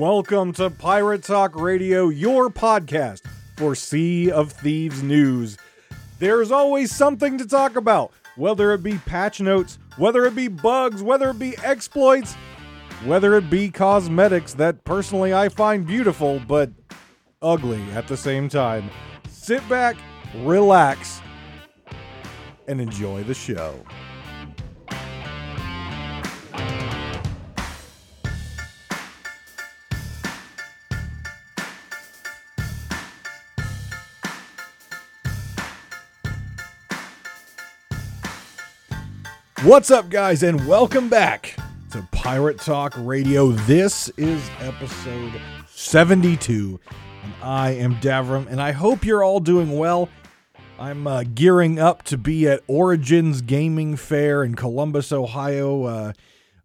Welcome to Pirate Talk Radio, your podcast for Sea of Thieves news. There's always something to talk about, whether it be patch notes, whether it be bugs, whether it be exploits, whether it be cosmetics that personally I find beautiful but ugly at the same time. Sit back, relax, and enjoy the show. What's up, guys, and welcome back to Pirate Talk Radio. This is episode 72, and I am Davrim, and I hope you're all doing well. I'm uh, gearing up to be at Origins Gaming Fair in Columbus, Ohio uh,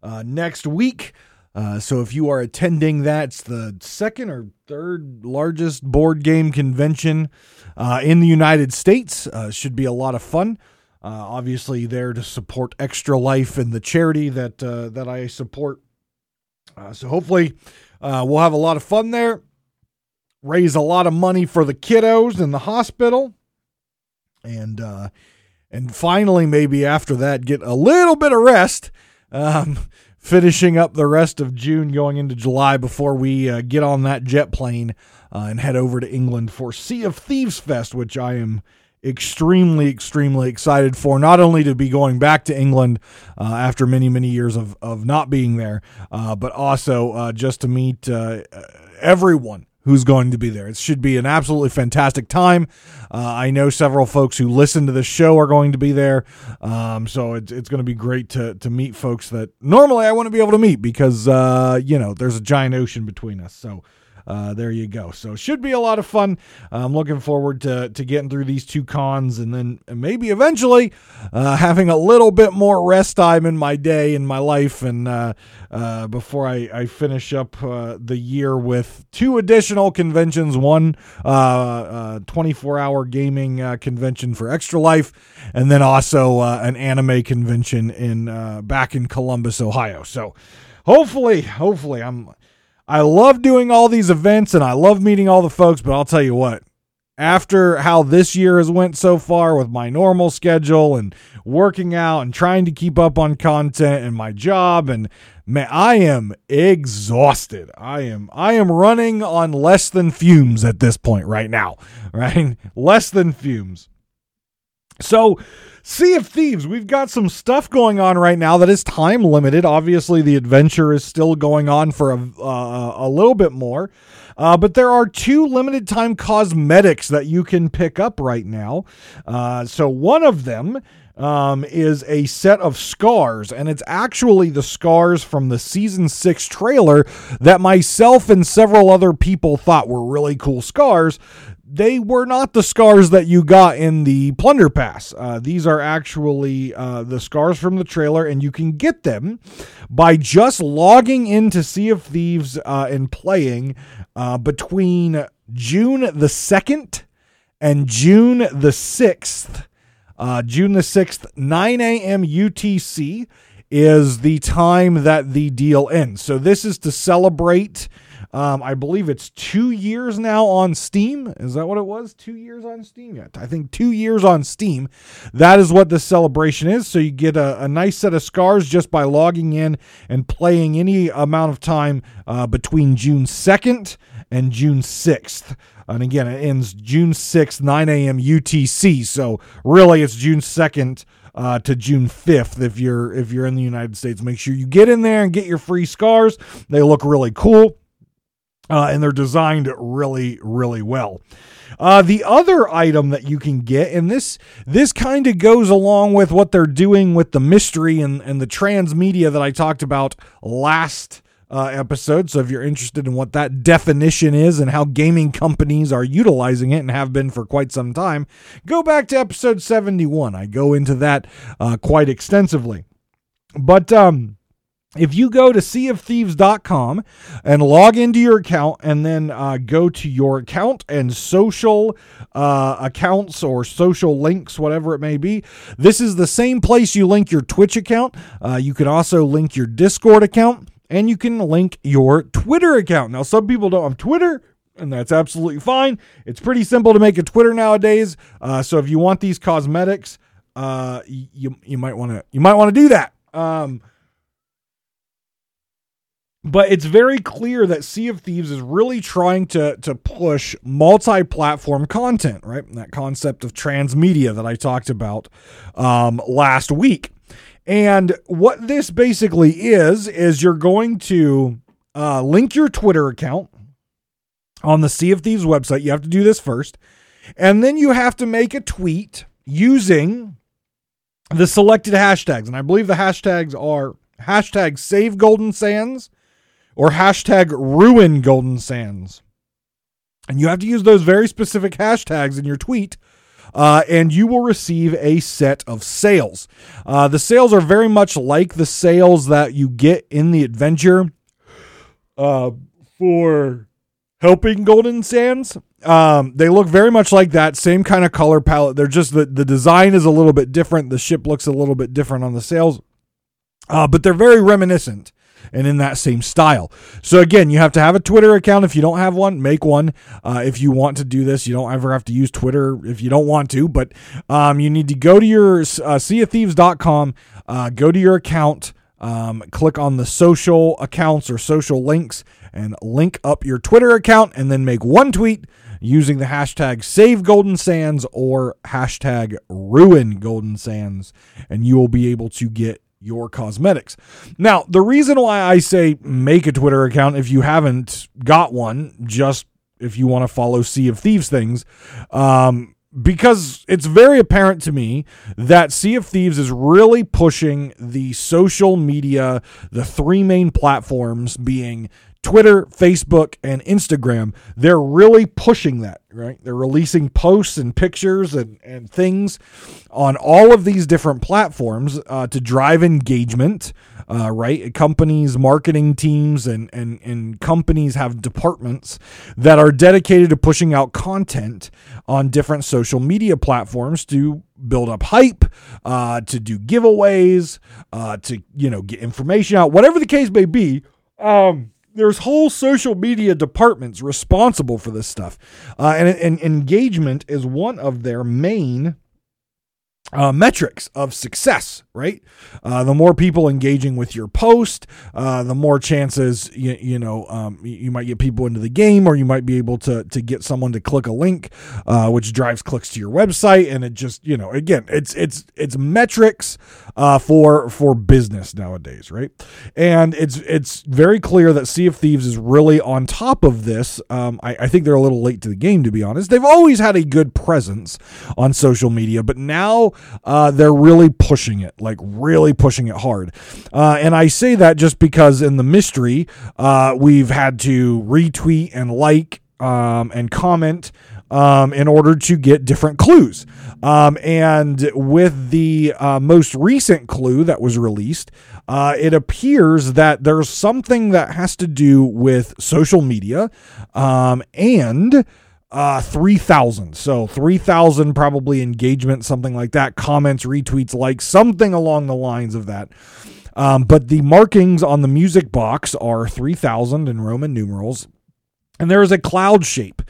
uh, next week. Uh, so if you are attending that, it's the second or third largest board game convention uh, in the United States. Uh, should be a lot of fun. Uh, obviously, there to support Extra Life and the charity that uh, that I support. Uh, so hopefully, uh, we'll have a lot of fun there. Raise a lot of money for the kiddos in the hospital, and uh, and finally, maybe after that, get a little bit of rest. Um, finishing up the rest of June, going into July before we uh, get on that jet plane and head over to England for Sea of Thieves Fest, which I am extremely, extremely excited for. Not only to be going back to England uh, after many, many years of, of not being there, uh, but also uh, just to meet uh, everyone who's going to be there. It should be an absolutely fantastic time. Uh, I know several folks who listen to the show are going to be there, um, so it's, it's going to be great to to meet folks that normally I wouldn't be able to meet because uh, you know there's a giant ocean between us. So uh, there you go. So should be a lot of fun. I'm looking forward to to getting through these two cons and then maybe eventually uh, having a little bit more rest time in my day in my life and uh, uh before I, I finish up uh, the year with two additional conventions. One uh, 24 hour gaming convention for Extra Life, and then also an anime convention in back in Columbus, Ohio. So hopefully, hopefully I'm I love doing all these events and I love meeting all the folks, but I'll tell you what, after how this year has went so far with my normal schedule and working out and trying to keep up on content and my job and man I am exhausted. I am I am running on less than fumes at this point right now, right? Less than fumes. So Sea of Thieves, we've got some stuff going on right now that is time limited. Obviously, the adventure is still going on for a, uh, a little bit more. Uh, but there are two limited time cosmetics that you can pick up right now. Uh, so one of them um, is a set of scars, and it's actually the scars from the season six trailer that myself and several other people thought were really cool scars they were not the scars that you got in the plunder pass. Uh, these are actually uh, the scars from the trailer, and you can get them by just logging into Sea of Thieves uh, and playing uh, between June the 2nd and June the 6th. Uh, June the 6th, 9 a.m. UTC is the time that the deal ends. So, this is to celebrate um, I believe it's two years now on Steam. Is that what it was? Two years on Steam yet? I think two years on Steam. That is what the celebration is. So you get a, a nice set of scars just by logging in and playing any amount of time uh, between June 2nd and June 6th. And again, it ends June 6th, 9 a.m. UTC. So really, it's June 2nd. Uh, to June 5th if you're if you're in the United States. Make sure you get in there and get your free scars. They look really cool uh, and they're designed really, really well. Uh, the other item that you can get, and this this kind of goes along with what they're doing with the mystery and, and the transmedia that I talked about last uh, episode. So if you're interested in what that definition is and how gaming companies are utilizing it and have been for quite some time, go back to episode 71. I go into that uh, quite extensively. But um, if you go to seaofthieves.com and log into your account and then uh, go to your account and social uh, accounts or social links, whatever it may be, this is the same place you link your Twitch account. Uh, you can also link your Discord account. and you can link your Twitter account. Now, some people don't have Twitter, and that's absolutely fine. It's pretty simple to make a Twitter nowadays. Uh, so if you want these cosmetics, uh, you you might want to you might want to do that. Um, but it's very clear that Sea of Thieves is really trying to to push multi-platform content, right? That concept of transmedia that I talked about um, last week. And what this basically is is you're going to uh, link your Twitter account on the Sea of Thieves website. You have to do this first, and then you have to make a tweet using the selected hashtags. And I believe the hashtags are hashtag Save Golden Sands or hashtag ruin Golden Sands. And you have to use those very specific hashtags in your tweet. Uh, and you will receive a set of sails. Uh, the sails are very much like the sails that you get in the adventure uh, for helping Golden Sands. Um, they look very much like that, same kind of color palette. They're just the, the design is a little bit different. The ship looks a little bit different on the sails, uh, but they're very reminiscent and in that same style. So again, you have to have a Twitter account. If you don't have one, make one. Uh, if you want to do this, you don't ever have to use Twitter if you don't want to, but um, you need to go to your uh, seaofthieves.com, uh, go to your account, um, click on the social accounts or social links, and link up your Twitter account, and then make one tweet using the hashtag save golden sands or hashtag ruin golden sands and you will be able to get your cosmetics. Now, the reason why I say make a Twitter account if you haven't got one, just if you want to follow Sea of Thieves things, um, because it's very apparent to me that Sea of Thieves is really pushing the social media, the three main platforms being Twitter, Facebook, and Instagram, they're really pushing that, right? They're releasing posts and pictures and, and things on all of these different platforms uh, to drive engagement, uh, right? Companies, marketing teams, and, and, and companies have departments that are dedicated to pushing out content on different social media platforms to build up hype, uh, to do giveaways, uh, to, you know, get information out, whatever the case may be. Um, there's whole social media departments responsible for this stuff, uh, and, and engagement is one of their main uh, metrics of success, right? Uh, the more people engaging with your post, uh, the more chances you, you know um, you might get people into the game, or you might be able to to get someone to click a link, uh, which drives clicks to your website, and it just you know again it's it's it's metrics uh, for for business nowadays, right? And it's it's very clear that Sea of Thieves is really on top of this. Um, I, I think they're a little late to the game, to be honest. They've always had a good presence on social media, but now uh, they're really pushing it, like really pushing it hard. Uh, and I say that just because in the mystery, uh, we've had to retweet and like um, and comment um, in order to get different clues. Um, and with the uh, most recent clue that was released, uh, it appears that there's something that has to do with social media um, and uh 3000 so 3000 probably engagement something like that. Comments retweets likes something along the lines of that. Um, but the markings on the music box are 3000 in roman numerals. And there is a cloud shape.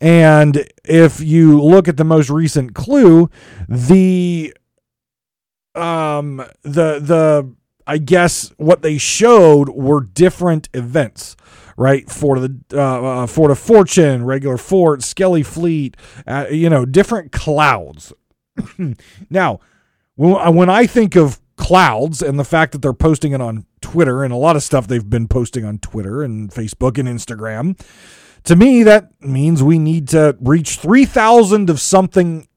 And if you look at the most recent clue the um the the i guess what they showed were different events right? Fort of the uh, uh, Fort of Fortune, regular Fort, Skelly Fleet, uh, you know, different clouds. now, when, when I think of clouds and the fact that they're posting it on Twitter and a lot of stuff they've been posting on Twitter and Facebook and Instagram, to me that means we need to reach 3000 of something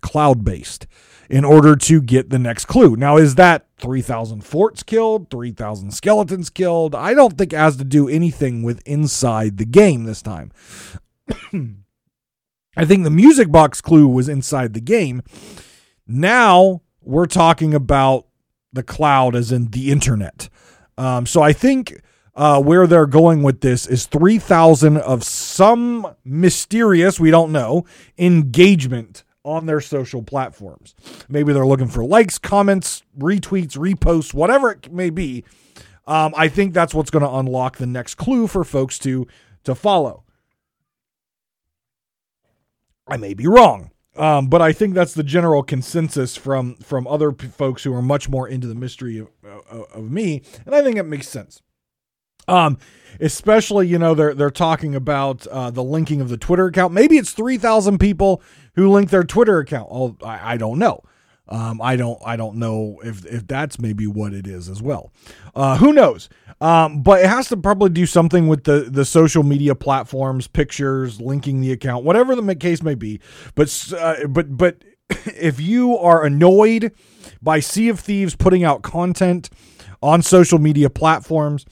cloud based in order to get the next clue. Now, is that 3,000 forts killed, 3,000 skeletons killed? I don't think it has to do anything with inside the game this time. I think the music box clue was inside the game. Now we're talking about the cloud as in the internet. Um, so I think uh, where they're going with this is 3,000 of some mysterious, we don't know, engagement on their social platforms. Maybe they're looking for likes, comments, retweets, reposts, whatever it may be. Um, I think that's what's going to unlock the next clue for folks to to follow. I may be wrong, um, but I think that's the general consensus from from other p- folks who are much more into the mystery of, of, of me, and I think it makes sense. Um, especially you know they're they're talking about uh, the linking of the Twitter account. Maybe it's three thousand people who linked their Twitter account. Oh, I, I don't know. Um, I don't I don't know if if that's maybe what it is as well. Uh, who knows? Um, but it has to probably do something with the the social media platforms, pictures, linking the account, whatever the case may be. But uh, but but if you are annoyed by Sea of Thieves putting out content on social media platforms,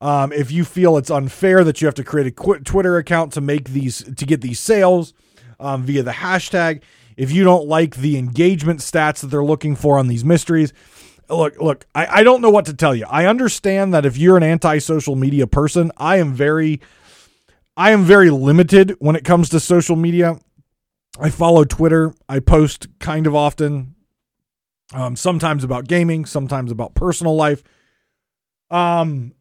um, if you feel it's unfair that you have to create a Twitter account to make these to get these sails um, via the hashtag, if you don't like the engagement stats that they're looking for on these mysteries, look, look, I, I don't know what to tell you. I understand that if you're an anti-social media person, I am very I am very limited when it comes to social media. I follow Twitter. I post kind of often. Um, sometimes about gaming, sometimes about personal life. Um,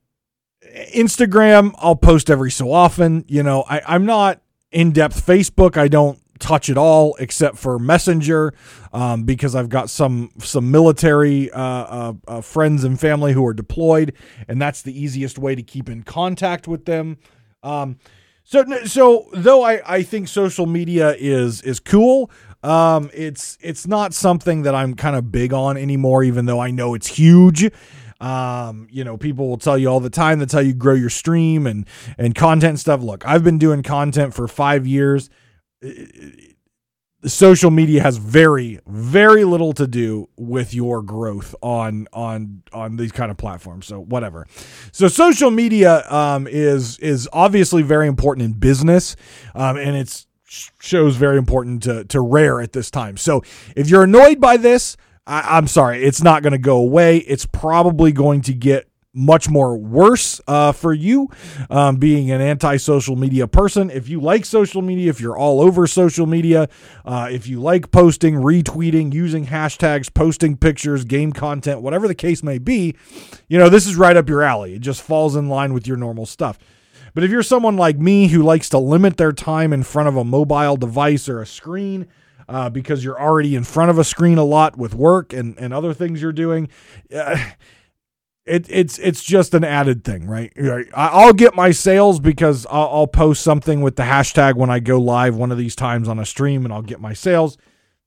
Instagram, I'll post every so often. You know, I, I'm not in depth. Facebook, I don't touch it all except for Messenger um, because I've got some some military uh, uh, uh, friends and family who are deployed, and that's the easiest way to keep in contact with them. Um, so so though I, I think social media is is cool, um, it's it's not something that I'm kind of big on anymore. Even though I know it's huge. Um, you know, people will tell you all the time that's how you grow your stream and and content stuff. Look, I've been doing content for five years. Social media has very very little to do with your growth on on on these kind of platforms so whatever. So social media um, is is obviously very important in business um, and it's shows very important to to rare at this time. So if you're annoyed by this I, i'm sorry it's not going to go away. It's probably going to get much more worse uh, for you um, being an anti-social media person. If you like social media if you're all over social media uh, if you like posting retweeting using hashtags posting pictures game content whatever the case may be you know this is right up your alley. It just falls in line with your normal stuff. But if you're someone like me who likes to limit their time in front of a mobile device or a screen uh, because you're already in front of a screen a lot with work and, and other things you're doing uh, it, it's it's just an added thing, right? I'll get my sails because I'll, post something with the hashtag when I go live one of these times on a stream, and I'll get my sails.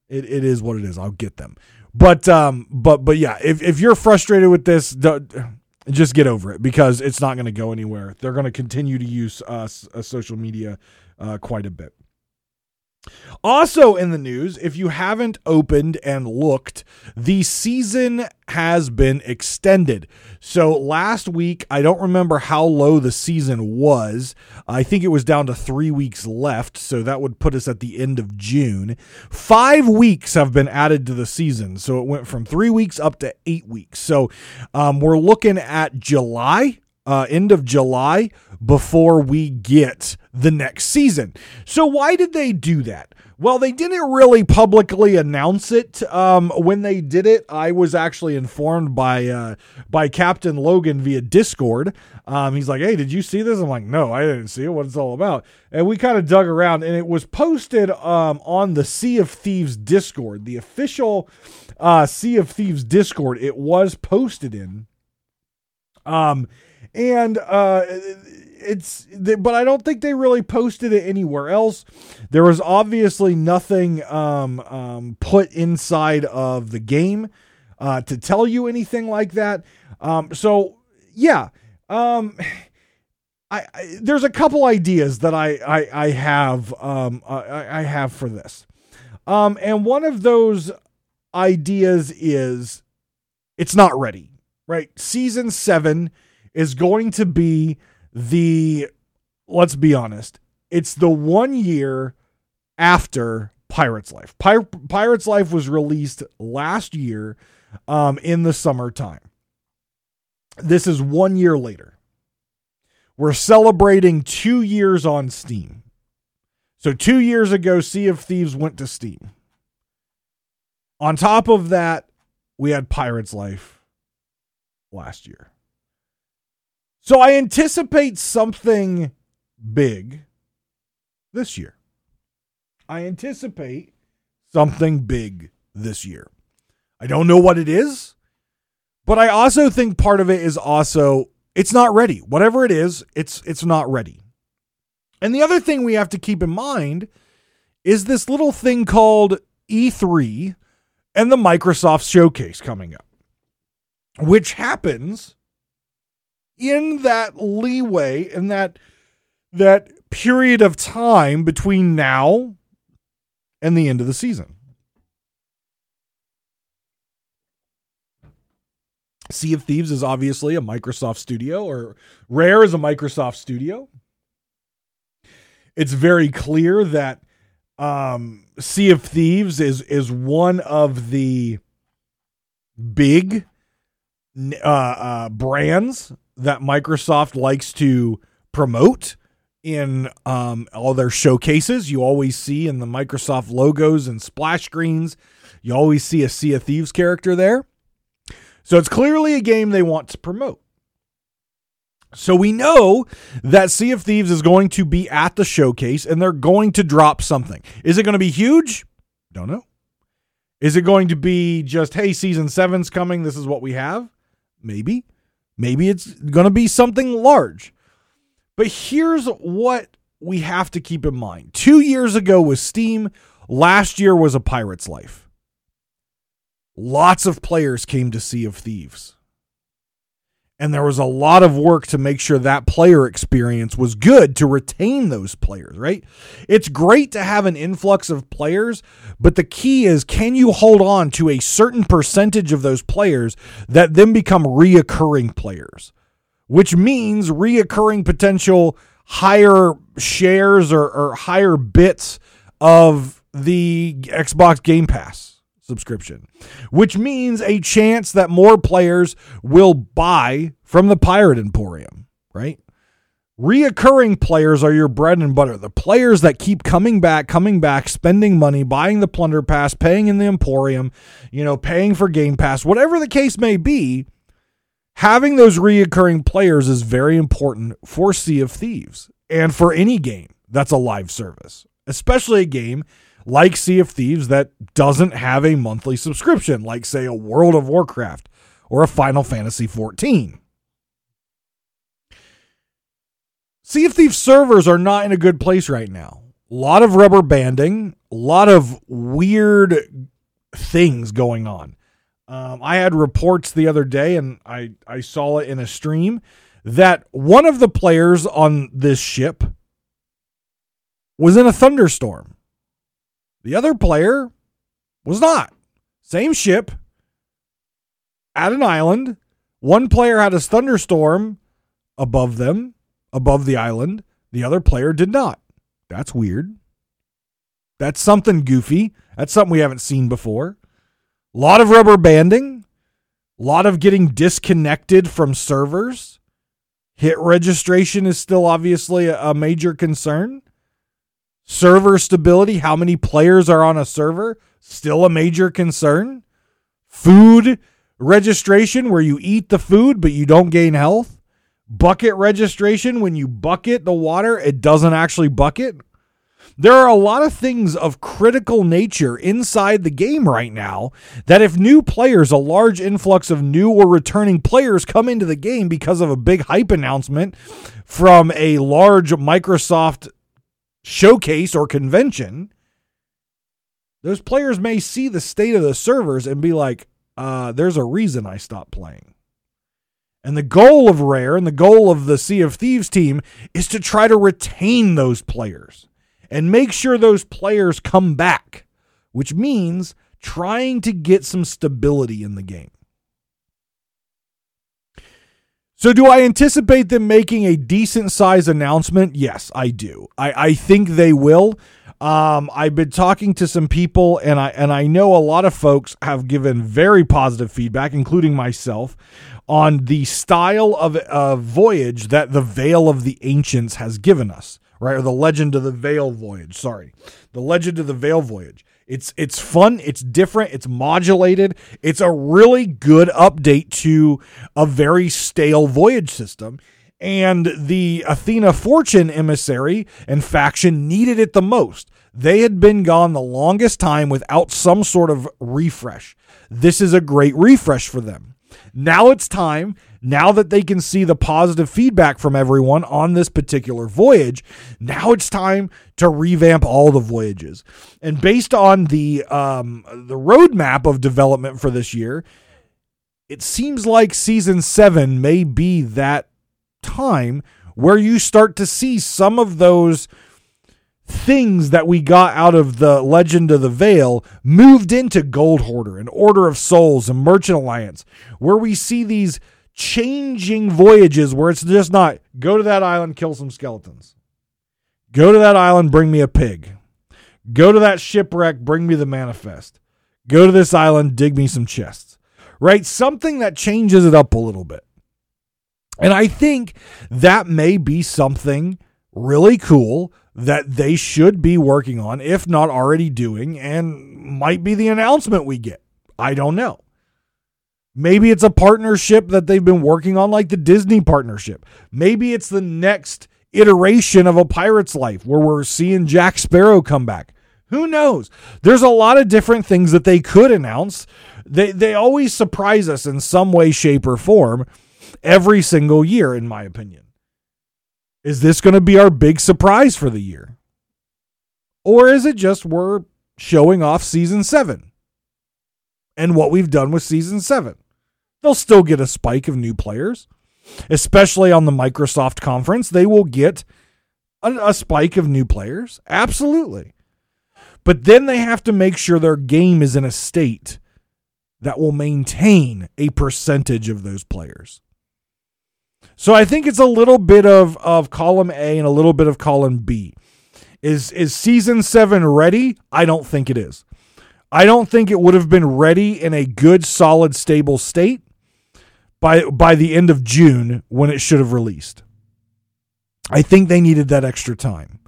It, it is what it is. I'll get them, but um, but but yeah, if if you're frustrated with this, just get over it because it's not going to go anywhere. They're going to continue to use uh, social media uh, quite a bit. Also in the news, if you haven't opened and looked, the season has been extended. So last week, I don't remember how low the season was. I think it was down to three weeks left. So that would put us at the end of June. Five weeks have been added to the season. So it went from three weeks up to eight weeks. So um, we're looking at July uh, end of July before we get the next season. So, why did they do that? Well, they didn't really publicly announce it um, when they did it. I was actually informed by uh, by Captain Logan via Discord. Um, he's like, "Hey, did you see this?" I'm like, "No, I didn't see it. What it's all about?" And we kind of dug around, and it was posted um, on the Sea of Thieves Discord, the official uh, Sea of Thieves Discord. It was posted in. Um, and uh, it's but I don't think they really posted it anywhere else. There was obviously nothing um, um, put inside of the game uh, to tell you anything like that. Um, so yeah, um, I, I, there's a couple ideas that I I, I have um, I, I have for this, um, and one of those ideas is it's not ready. Right, season seven is going to be the let's be honest, it's the one year after Pirates Life. Pir- Pirates Life was released last year um, in the summertime. This is one year later. We're celebrating two years on Steam. So, two years ago, Sea of Thieves went to Steam. On top of that, we had Pirates Life last year. So I anticipate something big this year. I anticipate something big this year. I don't know what it is, but I also think part of it is also it's not ready. Whatever it is, it's it's not ready. And the other thing we have to keep in mind is this little thing called E3 and the Microsoft showcase coming up, which happens in that leeway in that that period of time between now and the end of the season. Sea of Thieves is obviously a Microsoft studio, or Rare is a Microsoft studio. It's very clear that um, Sea of Thieves is is one of the big uh, uh, brands that Microsoft likes to promote in um, all their showcases. You always see in the Microsoft logos and splash screens, you always see a Sea of Thieves character there. So it's clearly a game they want to promote. So we know that Sea of Thieves is going to be at the showcase and they're going to drop something. Is it going to be huge? Don't know. Is it going to be just, hey, season seven's coming, this is what we have? Maybe. Maybe it's going to be something large. But here's what we have to keep in mind. Two years ago was Steam, last year was A Pirate's Life. Lots of players came to Sea of Thieves. And there was a lot of work to make sure that player experience was good to retain those players, right? It's great to have an influx of players, but the key is can you hold on to a certain percentage of those players that then become reoccurring players? which means reoccurring potential higher shares or, or higher bits of the Xbox Game Pass subscription, which means a chance that more players will buy from the Pirate Emporium, right? Reoccurring players are your bread and butter. The players that keep coming back, coming back, spending money, buying the Plunder Pass, paying in the Emporium, you know, paying for Game Pass, whatever the case may be having those reoccurring players is very important for Sea of Thieves and for any game that's a live service, especially a game like Sea of Thieves that doesn't have a monthly subscription, like, say, a World of Warcraft or a Final Fantasy XIV. Sea of Thieves servers are not in a good place right now. A lot of rubber banding, a lot of weird things going on. Um, I had reports the other day, and I, I saw it in a stream, that one of the players on this ship was in a thunderstorm. The other player was not. Same ship at an island. One player had a thunderstorm above them, above the island. The other player did not. That's weird. That's something goofy. That's something we haven't seen before. A lot of rubber banding, a lot of getting disconnected from servers. Hit registration is still obviously a, major concern. Server stability, how many players are on a server, still a major concern. Food registration, where you eat the food but you don't gain health. Bucket registration, when you bucket the water, it doesn't actually bucket. There are a lot of things of critical nature inside the game right now that if new players, a large influx of new or returning players come into the game because of a big hype announcement from a large Microsoft showcase or convention, those players may see the state of the servers and be like, uh, there's a reason I stopped playing. And the goal of Rare and the goal of the Sea of Thieves team is to try to retain those players and make sure those players come back, which means trying to get some stability in the game. So, do I anticipate them making a decent size announcement? Yes, I do. I, I think they will. Um, I've been talking to some people, and I and I know a lot of folks have given very positive feedback, including myself, on the style of a voyage that the Veil of the Ancients has given us right? Or the Legend of the Veil Voyage. Sorry, the Legend of the Veil Voyage. It's it's fun. It's different. It's modulated. It's a really good update to a very stale voyage system. and the Athena Fortune emissary and faction needed it the most. They had been gone the longest time without some sort of refresh. This is a great refresh for them. Now it's time, now that they can see the positive feedback from everyone on this particular voyage, now it's time to revamp all the voyages. And based on the um, the roadmap of development for this year, it seems like season seven may be that time where you start to see some of those things that we got out of the Legend of the Veil moved into Gold Hoarder and Order of Souls and Merchant Alliance, where we see these changing voyages where it's just not go to that island, kill some skeletons. Go to that island, bring me a pig. Go to that shipwreck, bring me the manifest. Go to this island, dig me some chests. Right? Something that changes it up a little bit. And I think that may be something really cool that they should be working on, if not already doing, and might be the announcement we get. I don't know. Maybe it's a partnership that they've been working on, like the Disney partnership. Maybe it's the next iteration of a pirate's life where we're seeing Jack Sparrow come back. Who knows? There's a lot of different things that they could announce. They they always surprise us in some way, shape, or form every single year, in my opinion. Is this going to be our big surprise for the year? Or is it just we're showing off season seven and what we've done with season seven? They'll still get a spike of new players, especially on the Microsoft conference. They will get a, a spike of new players. Absolutely. But then they have to make sure their game is in a state that will maintain a percentage of those players. So I think it's a little bit of of column A and a little bit of column B. Is is season 7 ready? I don't think it is. I don't think it would have been ready in a good solid stable state by by the end of June when it should have released. I think they needed that extra time.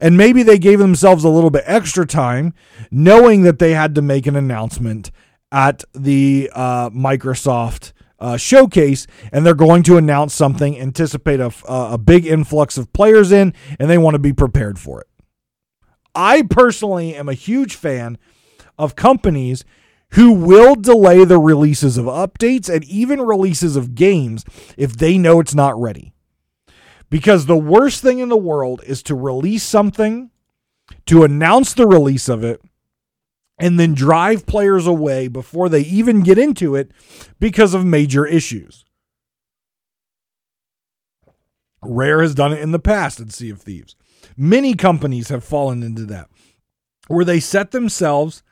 And maybe they gave themselves a little bit extra time knowing that they had to make an announcement at the uh, Microsoft uh, showcase, and they're going to announce something, anticipate a, a big influx of players in, and they want to be prepared for it. I personally am a huge fan of companies who will delay the releases of updates and even releases of games if they know it's not ready. Because the worst thing in the world is to release something, to announce the release of it, and then drive players away before they even get into it because of major issues. Rare has done it in the past in Sea of Thieves. Many companies have fallen into that, where they set themselves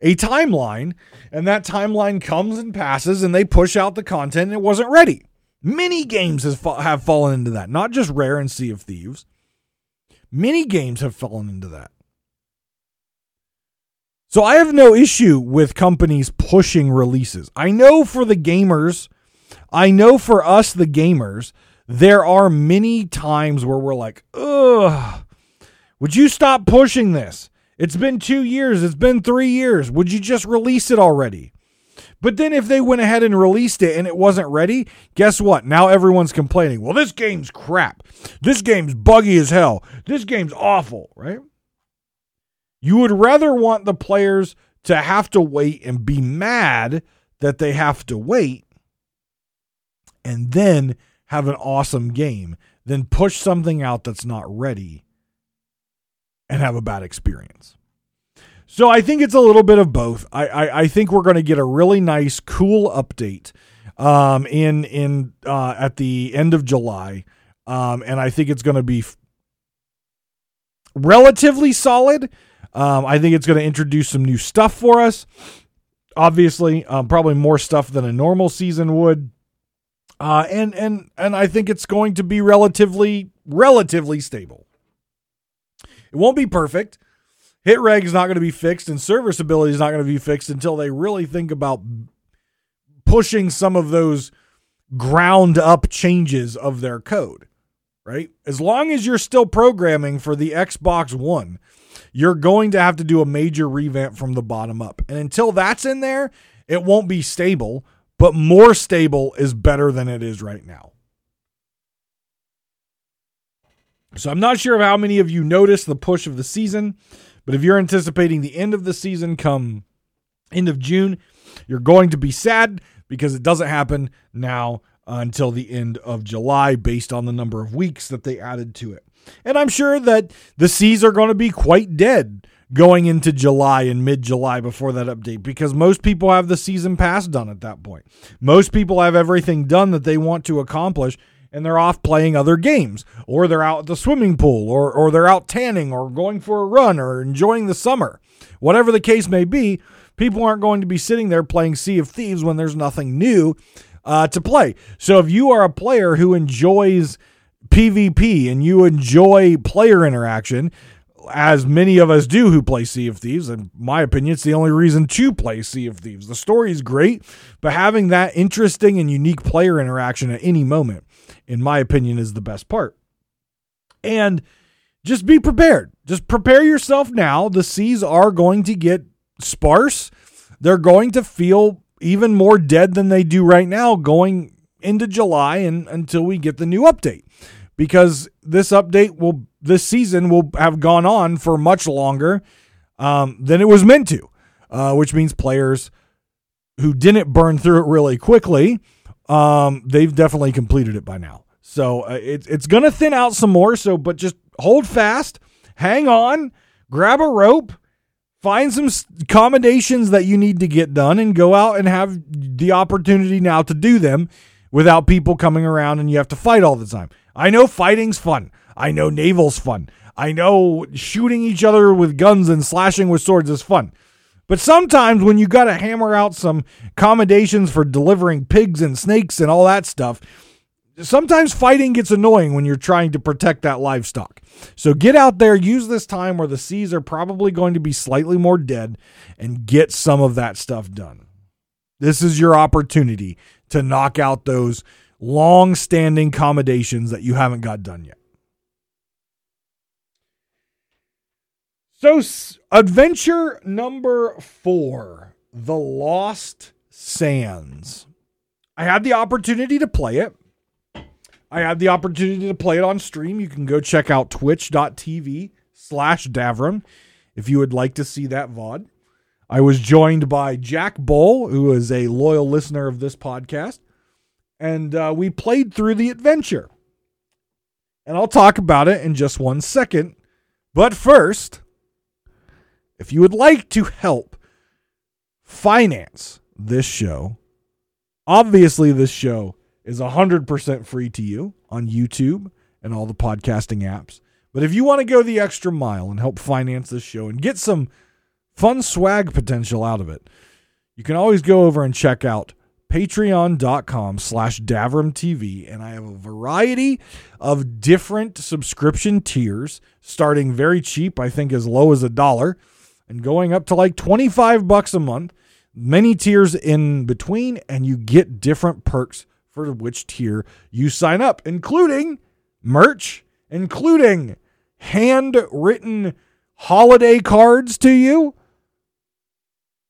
a timeline, and that timeline comes and passes, and they push out the content, and it wasn't ready. Many games have fallen into that, not just Rare and Sea of Thieves. Many games have fallen into that. So I have no issue with companies pushing releases. I know for the gamers, I know for us, the gamers, there are many times where we're like, ugh, would you stop pushing this? It's been two years, it's been three years. Would you just release it already? But then if they went ahead and released it and it wasn't ready, guess what? Now everyone's complaining. Well, this game's crap. This game's buggy as hell. This game's awful, right? You would rather want the players to have to wait and be mad that they have to wait and then have an awesome game than push something out that's not ready and have a bad experience. So I think it's a little bit of both. I I, I think we're going to get a really nice, cool update um, in in uh, at the end of July, um, and I think it's going to be f- relatively solid. Um, I think it's going to introduce some new stuff for us. Obviously, um, probably more stuff than a normal season would. Uh, and and and I think it's going to be relatively relatively stable. It won't be perfect. Hit reg is not going to be fixed, and serviceability is not going to be fixed until they really think about pushing some of those ground up changes of their code. Right? As long as you're still programming for the Xbox One, you're going to have to do a major revamp from the bottom up. And until that's in there, it won't be stable, but more stable is better than it is right now. So I'm not sure of how many of you noticed the push of the season, but if you're anticipating the end of the season come end of June, you're going to be sad because it doesn't happen now until the end of July based on the number of weeks that they added to it. And I'm sure that the Seas are going to be quite dead going into July and mid July before that update because most people have the season pass done at that point. Most people have everything done that they want to accomplish and they're off playing other games or they're out at the swimming pool or, or they're out tanning or going for a run or enjoying the summer. Whatever the case may be, people aren't going to be sitting there playing Sea of Thieves when there's nothing new uh, to play. So if you are a player who enjoys PvP and you enjoy player interaction, as many of us do who play Sea of Thieves. In my opinion, it's the only reason to play Sea of Thieves. The story is great, but having that interesting and unique player interaction at any moment, in my opinion, is the best part. And just be prepared. Just prepare yourself now. The seas are going to get sparse. They're going to feel even more dead than they do right now going into July and until we get the new update. Because this update will this season will have gone on for much longer um, than it was meant to, uh, which means players who didn't burn through it really quickly, um, they've definitely completed it by now. So uh, it, it's going to thin out some more. So, but just hold fast, hang on, grab a rope, find some accommodations that you need to get done, and go out and have the opportunity now to do them without people coming around and you have to fight all the time. I know fighting's fun. I know naval's fun. I know shooting each other with guns and slashing with swords is fun. But sometimes when you got to hammer out some accommodations for delivering pigs and snakes and all that stuff, sometimes fighting gets annoying when you're trying to protect that livestock. So get out there, use this time where the seas are probably going to be slightly more dead, and get some of that stuff done. This is your opportunity to knock out those long standing accommodations that you haven't got done yet. So, adventure number four The Lost Sands. I had the opportunity to play it. I had the opportunity to play it on stream. You can go check out twitch.tv slash Davrim if you would like to see that VOD. I was joined by Jack Bull, who is a loyal listener of this podcast, and uh, we played through the adventure. And I'll talk about it in just one second. But first, if you would like to help finance this show, obviously this show is 100% free to you on YouTube and all the podcasting apps. But if you want to go the extra mile and help finance this show and get some fun swag potential out of it, you can always go over and check out patreon.com slash davrimtv and i have a variety of different subscription tiers starting very cheap i think as low as a dollar and going up to like 25 bucks a month, many tiers in between, and you get different perks for which tier you sign up, including merch, including handwritten holiday cards to you,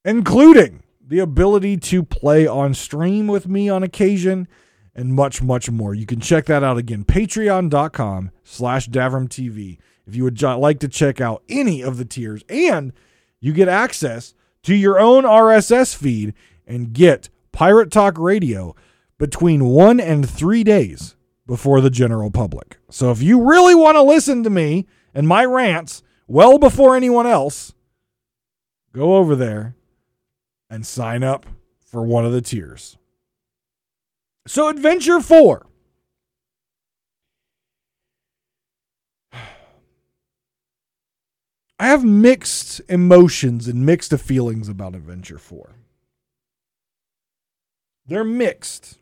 including the ability to play on stream with me on occasion and much, much more. You can check that out again. Patreon.com slash TV if you would like to check out any of the tiers and you get access to your own RSS feed and get Pirate Talk Radio between one and three days before the general public. So if you really want to listen to me and my rants well before anyone else, go over there and sign up for one of the tiers. So, Adventure 4 I have mixed emotions and mixed feelings about Adventure 4. They're mixed.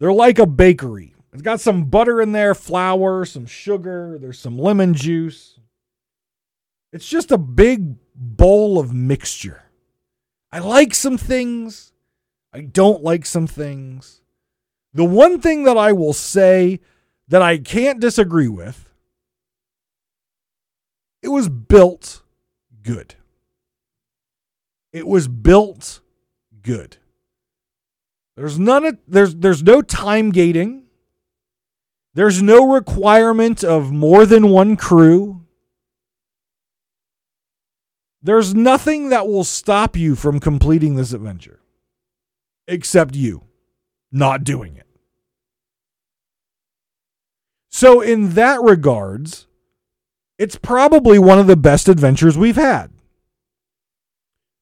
They're like a bakery. It's got some butter in there, flour, some sugar, there's some lemon juice. It's just a big bowl of mixture. I like some things, I don't like some things. The one thing that I will say that I can't disagree with it was built good. It was built good. There's none of there's there's no time gating. There's no requirement of more than one crew. There's nothing that will stop you from completing this adventure except you not doing it. So, in that regards, it's probably one of the best adventures we've had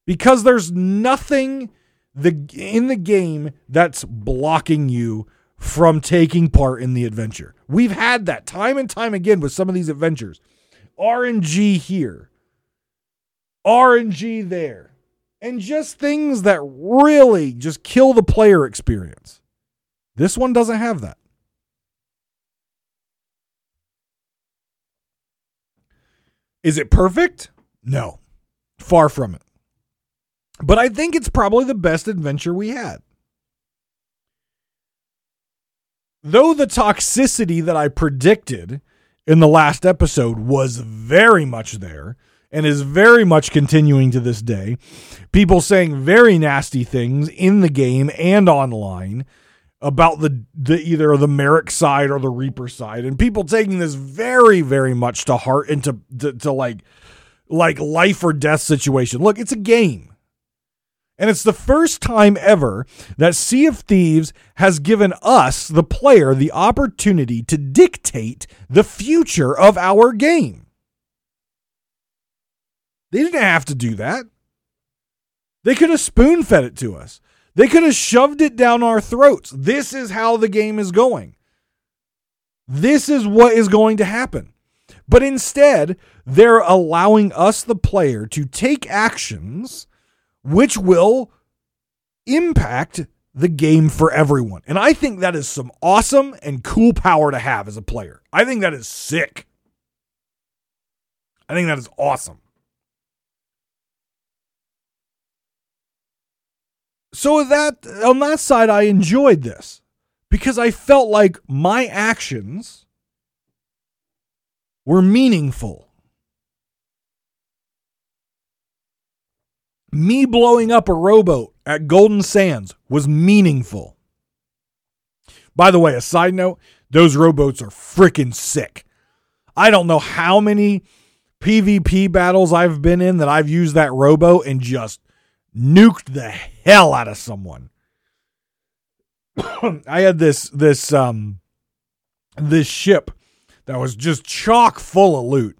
because there's nothing the in the game that's blocking you from taking part in the adventure. We've had that time and time again with some of these adventures. RNG here, RNG there, and just things that really just kill the player experience. This one doesn't have that. Is it perfect? No, far from it. But I think it's probably the best adventure we had. Though the toxicity that I predicted in the last episode was very much there and is very much continuing to this day, people saying very nasty things in the game and online about the, the either the Merrick side or the Reaper side, and people taking this very, very much to heart and to, to, to like like life or death situation. Look, it's a game. And it's the first time ever that Sea of Thieves has given us, the player, the opportunity to dictate the future of our game. They didn't have to do that. They could have spoon fed it to us. They could have shoved it down our throats. This is how the game is going. This is what is going to happen. But instead, they're allowing us, the player, to take actions which will impact the game for everyone. And I think that is some awesome and cool power to have as a player. I think that is sick. I think that is awesome. So that on that side I enjoyed this because I felt like my actions were meaningful. me blowing up a rowboat at Golden Sands was meaningful. By the way, a side note, those rowboats are freaking sick. I don't know how many PvP battles I've been in that I've used that rowboat and just nuked the hell out of someone. I had this this um this ship that was just chock full of loot.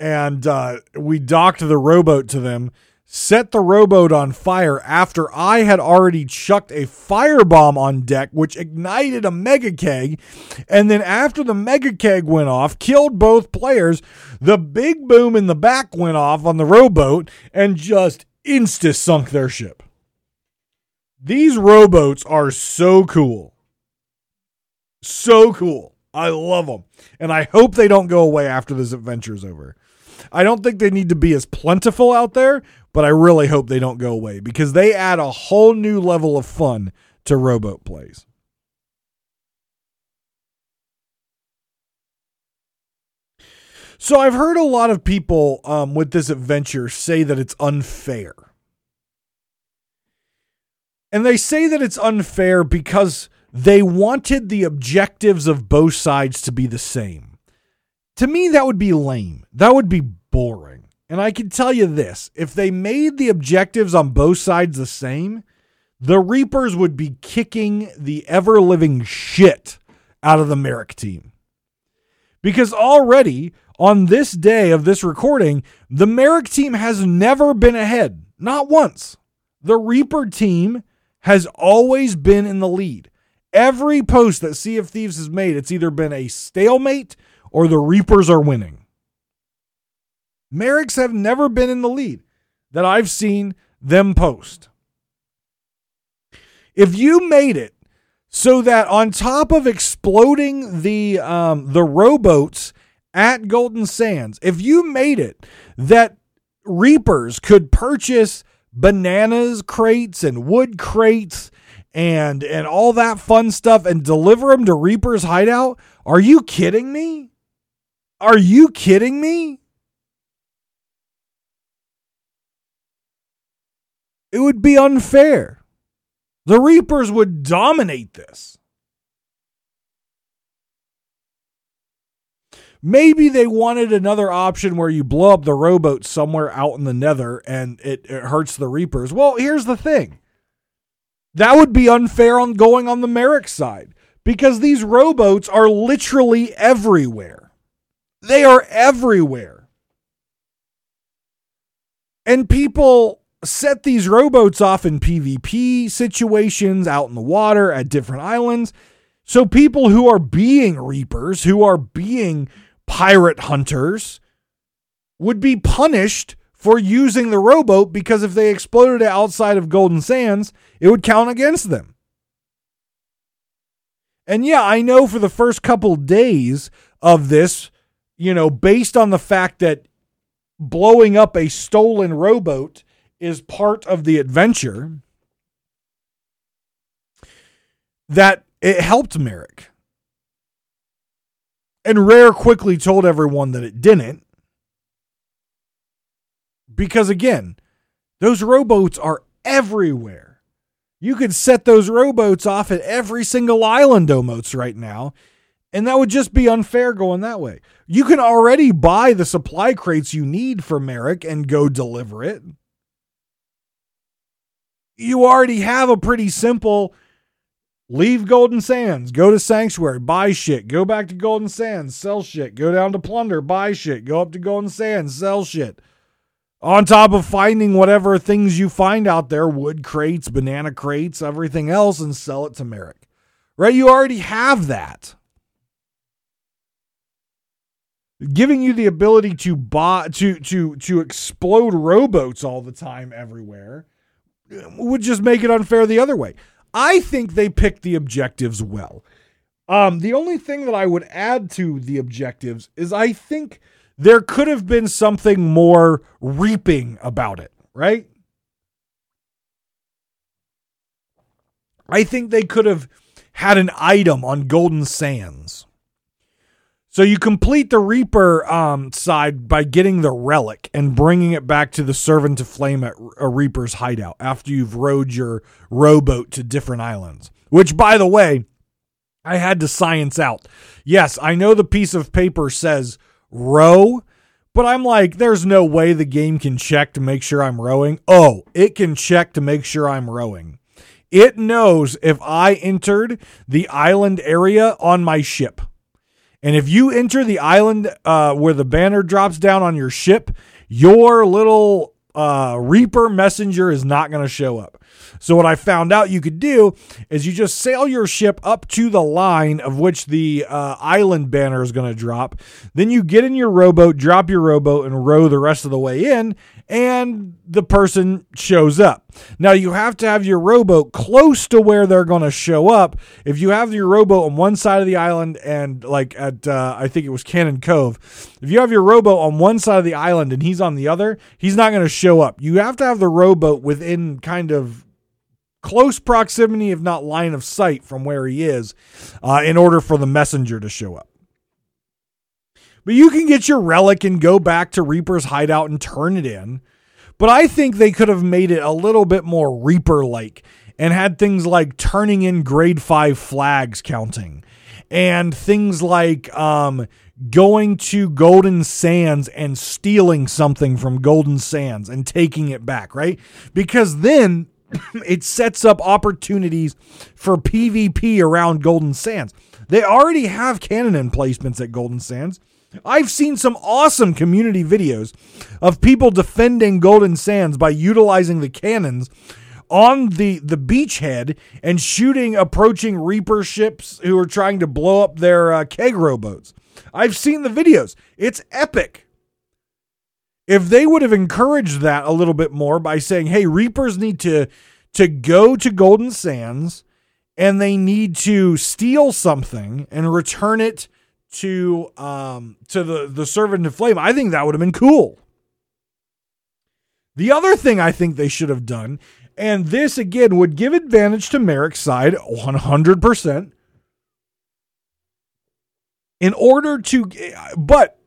And uh, we docked the rowboat to them set the rowboat on fire after I had already chucked a firebomb on deck, which ignited a mega keg. And then after the mega keg went off, killed both players, the big boom in the back went off on the rowboat and just insta sunk their ship. These rowboats are so cool. So cool. I love them. And I hope they don't go away after this adventure is over. I don't think they need to be as plentiful out there, but I really hope they don't go away because they add a whole new level of fun to rowboat plays. So I've heard a lot of people um, with this adventure say that it's unfair. And they say that it's unfair because they wanted the objectives of both sides to be the same. To me, that would be lame. That would be boring. And I can tell you this if they made the objectives on both sides the same, the Reapers would be kicking the ever living shit out of the Merrick team. Because already on this day of this recording, the Merrick team has never been ahead, not once. The Reaper team has always been in the lead. Every post that Sea of Thieves has made, it's either been a stalemate or the Reapers are winning. Merricks have never been in the lead that I've seen them post. If you made it so that on top of exploding the um, the rowboats at Golden Sands, if you made it that reapers could purchase bananas crates and wood crates and and all that fun stuff and deliver them to Reaper's hideout, are you kidding me? Are you kidding me? It would be unfair. The Reapers would dominate this. Maybe they wanted another option where you blow up the rowboat somewhere out in the nether and it, it hurts the Reapers. Well, here's the thing that would be unfair on going on the Merrick side because these rowboats are literally everywhere. They are everywhere. And people set these rowboats off in PvP situations out in the water at different islands. So people who are being reapers, who are being pirate hunters, would be punished for using the rowboat because if they exploded it outside of Golden Sands, it would count against them. And yeah, I know for the first couple days of this, you know, based on the fact that blowing up a stolen rowboat is part of the adventure, that it helped Merrick. And Rare quickly told everyone that it didn't. Because again, those rowboats are everywhere. You could set those rowboats off at every single island almost right now, and that would just be unfair going that way. You can already buy the supply crates you need for Merrick and go deliver it. You already have a pretty simple leave Golden Sands, go to Sanctuary, buy shit, go back to Golden Sands, sell shit, go down to Plunder, buy shit, go up to Golden Sands, sell shit. On top of finding whatever things you find out there wood crates, banana crates, everything else, and sell it to Merrick. Right? You already have that. Giving you the ability to buy to to to explode rowboats all the time everywhere would just make it unfair the other way. I think they picked the objectives well. Um, the only thing that I would add to the objectives is I think there could have been something more reaping about it, right? I think they could have had an item on Golden Sands. So you complete the Reaper um, side by getting the relic and bringing it back to the Servant of Flame at a Reaper's hideout after you've rowed your rowboat to different islands. Which, by the way, I had to science out. Yes, I know the piece of paper says row, but I'm like, there's no way the game can check to make sure I'm rowing. Oh, it can check to make sure I'm rowing. It knows if I entered the island area on my ship. And if you enter the island uh, where the banner drops down on your ship, your little uh, Reaper messenger is not going to show up. So what I found out you could do is you just sail your ship up to the line of which the uh, island banner is going to drop. Then you get in your rowboat, drop your rowboat, and row the rest of the way in, and the person shows up. Now you have to have your rowboat close to where they're going to show up. If you have your rowboat on one side of the island and like at uh, I think it was Cannon Cove, if you have your rowboat on one side of the island and he's on the other, he's not going to show up. You have to have the rowboat within kind of close proximity, if not line of sight, from where he is, uh, in order for the messenger to show up. But you can get your relic and go back to Reaper's hideout and turn it in. But I think they could have made it a little bit more Reaper like and had things like turning in grade five flags counting and things like um, going to Golden Sands and stealing something from Golden Sands and taking it back, right? Because then it sets up opportunities for PvP around Golden Sands. They already have cannon emplacements at Golden Sands. I've seen some awesome community videos of people defending Golden Sands by utilizing the cannons on the the beachhead and shooting approaching Reaper ships who are trying to blow up their uh, keg rowboats. I've seen the videos. It's epic. If they would have encouraged that a little bit more by saying, "Hey, Reapers need to to go to Golden Sands and they need to steal something and return it to um to the the servant of flame i think that would have been cool. The other thing i think they should have done and this again would give advantage to merrick's side 100% in order to but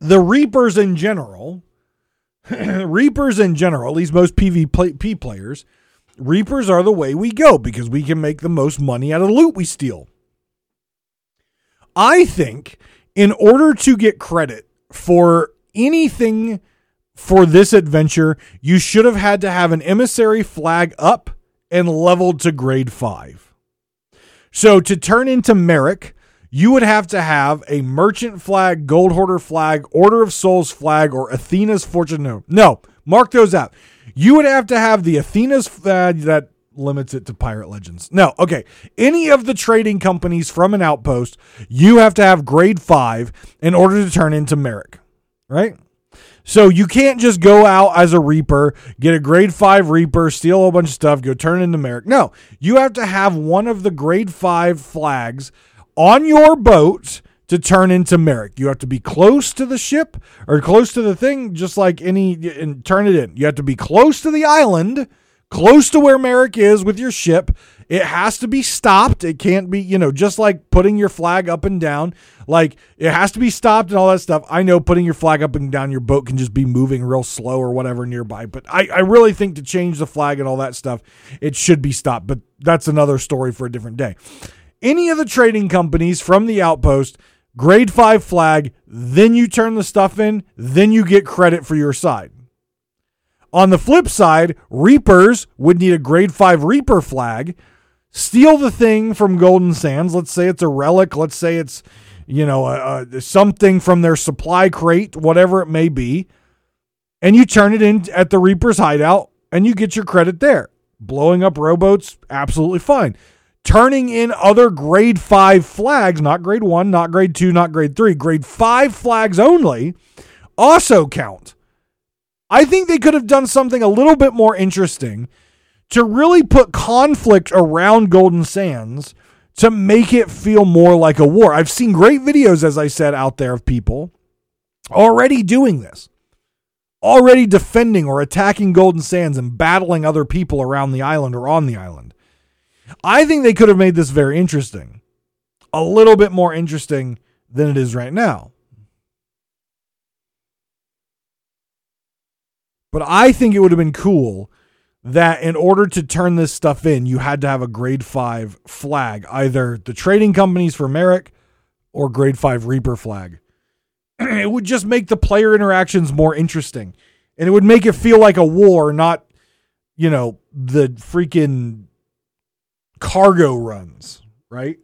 the reapers in general reapers in general at least most pvp players reapers are the way we go because we can make the most money out of the loot we steal I think in order to get credit for anything for this adventure, you should have had to have an emissary flag up and leveled to grade 5. So to turn into Merrick, you would have to have a merchant flag, gold hoarder flag, order of souls flag, or Athena's fortune. No, no, mark those out. You would have to have the Athena's flag that limits it to pirate legends. No, okay. Any of the trading companies from an outpost, you have to have grade five in order to turn into Merrick, right? So you can't just go out as a Reaper, get a grade five Reaper, steal a bunch of stuff, go turn into Merrick. No, you have to have one of the grade five flags on your boat to turn into Merrick. You have to be close to the ship or close to the thing, just like any, and turn it in. You have to be close to the island, close to where Merrick is with your ship. It has to be stopped. It can't be, you know, just like putting your flag up and down. Like it has to be stopped and all that stuff. I know putting your flag up and down your boat can just be moving real slow or whatever nearby. But I, I really think to change the flag and all that stuff, it should be stopped. But that's another story for a different day any of the trading companies from the outpost, grade five flag, then you turn the stuff in, then you get credit for your side. On the flip side, Reapers would need a grade five Reaper flag, steal the thing from Golden Sands. Let's say it's a relic. Let's say it's, you know, a, a, something from their supply crate, whatever it may be. And you turn it in at the Reaper's hideout and you get your credit there. Blowing up rowboats, absolutely fine turning in other grade five flags, not grade one, not grade two, not grade three, grade five flags only, also count. I think they could have done something a little bit more interesting to really put conflict around Golden Sands to make it feel more like a war. I've seen great videos, as I said, out there of people already doing this, already defending or attacking Golden Sands and battling other people around the island or on the island. I think they could have made this very interesting. A little bit more interesting than it is right now. But I think it would have been cool that in order to turn this stuff in, you had to have a grade five flag, either the trading companies for Merrick or grade five Reaper flag. it would just make the player interactions more interesting. And it would make it feel like a war, not, you know, the freaking cargo runs, right?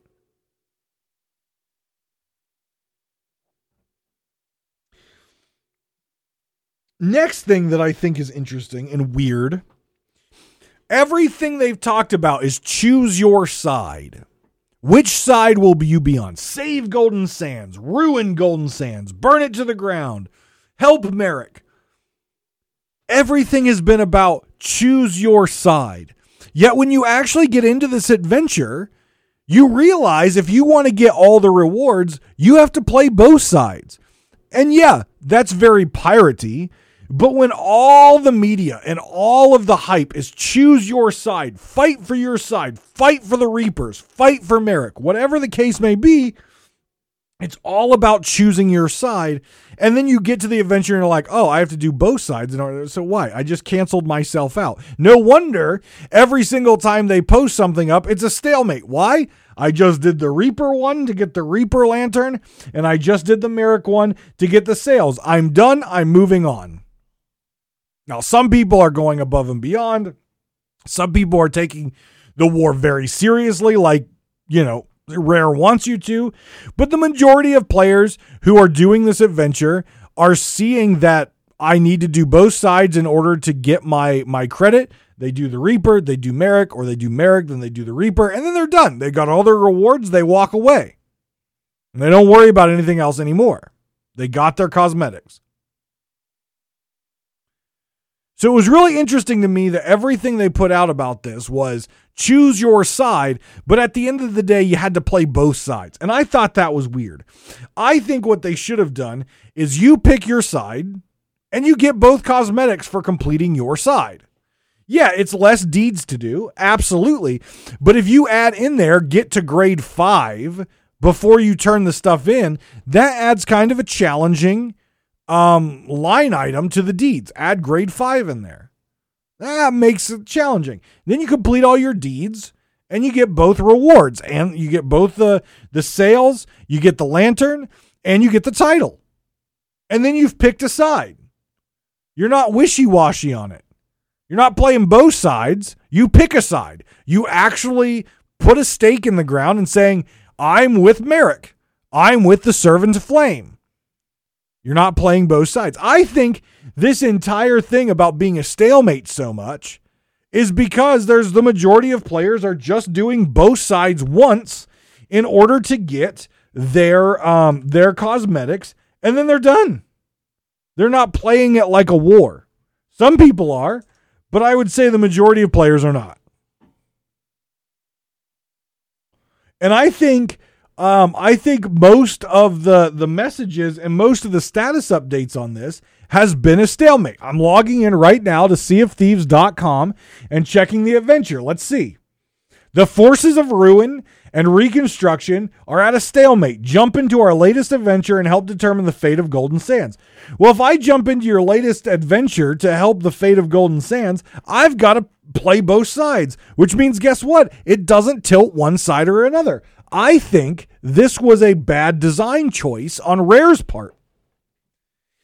Next thing that I think is interesting and weird everything they've talked about is choose your side. Which side will you be on? Save Golden Sands, ruin Golden Sands, burn it to the ground, help Merrick. Everything has been about choose your side. Yet when you actually get into this adventure, you realize if you want to get all the rewards, you have to play both sides. And yeah, that's very piratey. But when all the media and all of the hype is choose your side, fight for your side, fight for the Reapers, fight for Merrick, whatever the case may be, it's all about choosing your side. And then you get to the adventure and you're like, oh, I have to do both sides order. So why? I just canceled myself out. No wonder every single time they post something up, it's a stalemate. Why? I just did the Reaper one to get the Reaper lantern, and I just did the Merrick one to get the sails. I'm done. I'm moving on. Now, some people are going above and beyond. Some people are taking the war very seriously, like, you know, Rare wants you to, but the majority of players who are doing this adventure are seeing that I need to do both sides in order to get my my credit. They do the Reaper, they do Merrick, or they do Merrick, then they do the Reaper, and then they're done. They got all their rewards, they walk away. And they don't worry about anything else anymore. They got their cosmetics. So it was really interesting to me that everything they put out about this was choose your side, but at the end of the day, you had to play both sides. And I thought that was weird. I think what they should have done is you pick your side and you get both cosmetics for completing your side. Yeah, it's less deeds to do, absolutely. But if you add in there, get to grade five before you turn the stuff in, that adds kind of a challenging um, line item to the deeds. Add grade five in there. That makes it challenging. Then you complete all your deeds and you get both rewards and you get both the the sails, you get the lantern, and you get the title. And then you've picked a side. You're not wishy washy on it. You're not playing both sides. You pick a side. You actually put a stake in the ground and saying, I'm with Merrick. I'm with the Servant of Flame. You're not playing both sides. I think this entire thing about being a stalemate so much is because there's the majority of players are just doing both sides once in order to get their um their cosmetics and then they're done. They're not playing it like a war. Some people are, but I would say the majority of players are not. And I think um, I think most of the the messages and most of the status updates on this has been a stalemate. I'm logging in right now to seaofthieves.com and checking the adventure. Let's see. The forces of ruin and reconstruction are at a stalemate. Jump into our latest adventure and help determine the fate of Golden Sands. Well, if I jump into your latest adventure to help the fate of Golden Sands, I've got to play both sides, which means guess what? It doesn't tilt one side or another. I think this was a bad design choice on Rare's part.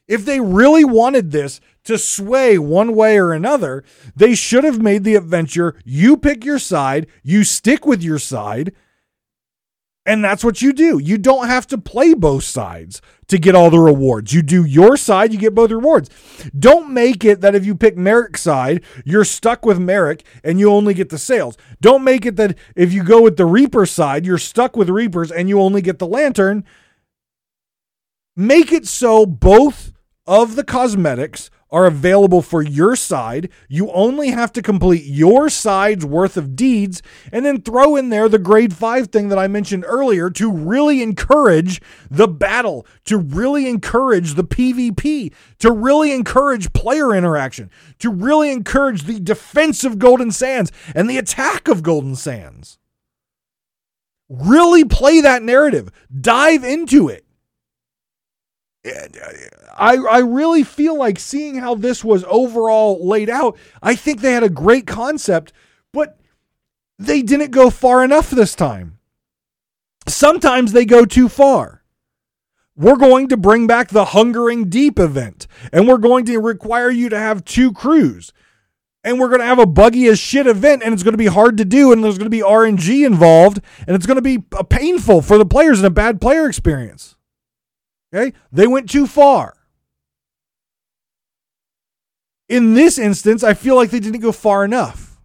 If they really wanted this to sway one way or another, they should have made the adventure you pick your side, you stick with your side, and that's what you do. You don't have to play both sides to get all the rewards. You do your side, you get both rewards. Don't make it that if you pick Merrick's side, you're stuck with Merrick and you only get the sails. Don't make it that if you go with the Reaper side, you're stuck with Reapers and you only get the Lantern. Make it so both of the cosmetics are available for your side. You only have to complete your side's worth of deeds and then throw in there the grade 5 thing that I mentioned earlier to really encourage the battle, to really encourage the PvP, to really encourage player interaction, to really encourage the defense of Golden Sands and the attack of Golden Sands. Really play that narrative. Dive into it. Uh, I, I really feel like seeing how this was overall laid out, I think they had a great concept, but they didn't go far enough this time. Sometimes they go too far. We're going to bring back the Hungering Deep event, and we're going to require you to have two crews. And we're going to have a buggy as shit event, and it's going to be hard to do, and there's going to be RNG involved, and it's going to be uh, painful for the players and a bad player experience. Okay? They went too far. In this instance, I feel like they didn't go far enough.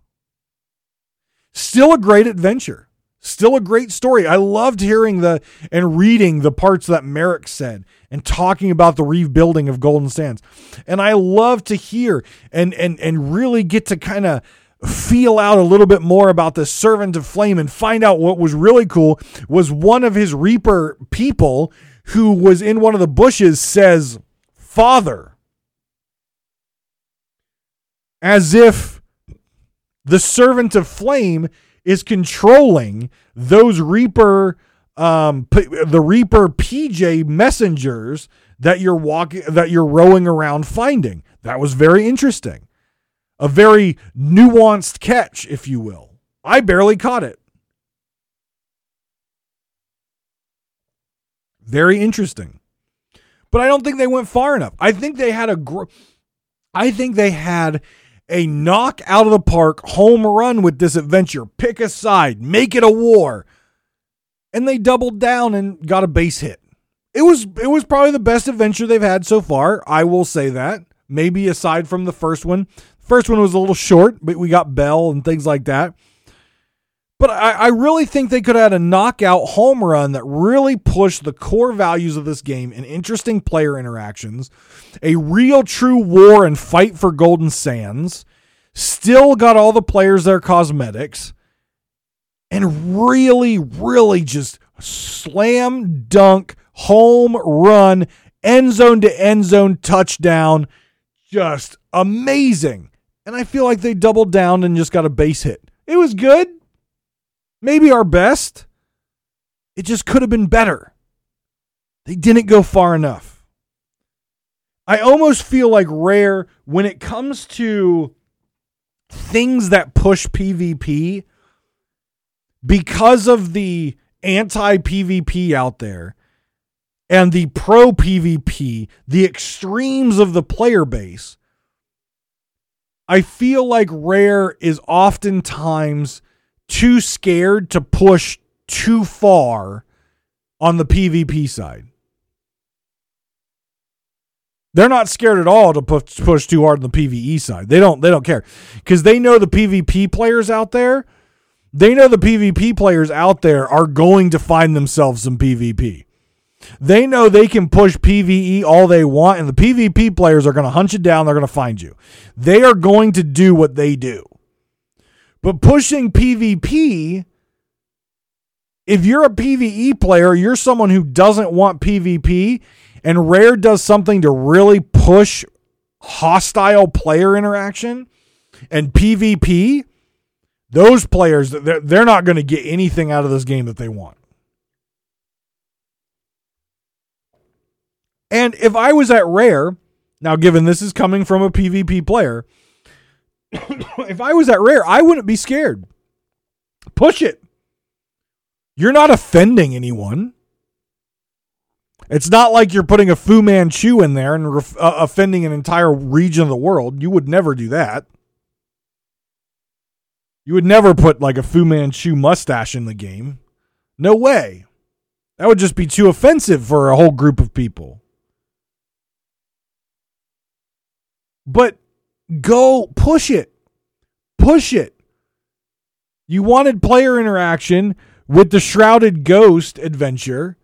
Still a great adventure. Still a great story. I loved hearing the and reading the parts that Merrick said and talking about the rebuilding of Golden Sands. And I love to hear and and and really get to kind of feel out a little bit more about the servant of flame and find out what was really cool was one of his reaper people who was in one of the bushes says, Father. As if the servant of flame is controlling those Reaper, um, the Reaper PJ messengers that you're walking, that you're rowing around finding. That was very interesting. A very nuanced catch, if you will. I barely caught it. Very interesting. But I don't think they went far enough. I think they had a gr- I think they had a knock out of the park home run with this adventure. Pick a side, make it a war. And they doubled down and got a base hit. It was it was probably the best adventure they've had so far. I will say that. Maybe aside from the first one. First one was a little short, but we got Belle and things like that. But I, I, really think they could have had a knockout home run that really pushed the core values of this game and interesting player interactions, a real true war and fight for Golden Sands, still got all the players their cosmetics, and really, really just slam dunk, home run, end zone to end zone touchdown. Just amazing. And I feel like they doubled down and just got a base hit. It was good maybe our best. It just could have been better. They didn't go far enough. I almost feel like Rare, when it comes to things that push PvP, because of the anti PvP out there, and the pro PvP, the extremes of the player base, I feel like Rare is oftentimes too scared to push too far on the PvP side. They're not scared at all to push, push too hard on the PvE side. They don't they don't care cuz they know the PvP players out there, they know the PvP players out there are going to find themselves some PvP. They know they can push PvE all they want and the PvP players are going to hunt you down, they're going to find you. They are going to do what they do. But pushing PvP if you're a PvE player, you're someone who doesn't want PvP, and Rare does something to really push hostile player interaction and PvP, those players, they're, they're not going to get anything out of this game that they want. And if I was at Rare, now given this is coming from a PvP player, if I was at Rare, I wouldn't be scared. Push it. You're not offending anyone. It's not like you're putting a Fu Manchu in there and ref- uh, offending an entire region of the world. You would never do that. You would never put like a Fu Manchu mustache in the game. No way. That would just be too offensive for a whole group of people. But go push it. Push it. You wanted player interaction with the Shrouded Ghost adventure,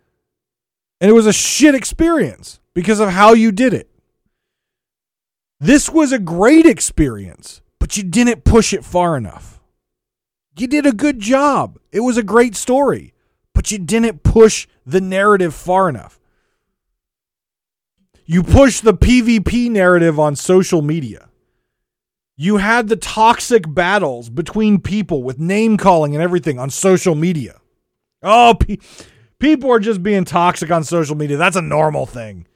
and it was a shit experience because of how you did it. This was a great experience, but you didn't push it far enough. You did a good job. It was a great story, but you didn't push the narrative far enough. You pushed the PvP narrative on social media. You had the toxic battles between people with name calling and everything on social media. Oh, pe- people are just being toxic on social media. That's a normal thing.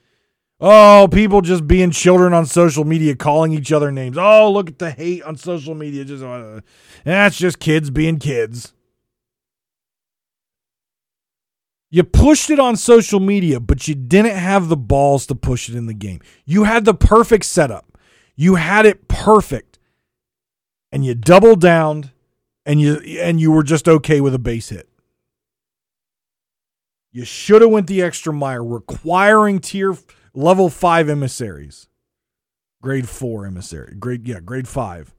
Oh, people just being children on social media, calling each other names. Oh, look at the hate on social media. Just uh, that's just kids being kids. You pushed it on social media, but you didn't have the balls to push it in the game. You had the perfect setup. You had it perfect and you doubled down and you and you were just okay with a base hit. You should have went the extra mile requiring tier level 5 emissaries. Grade 4 emissary. Grade yeah, grade 5.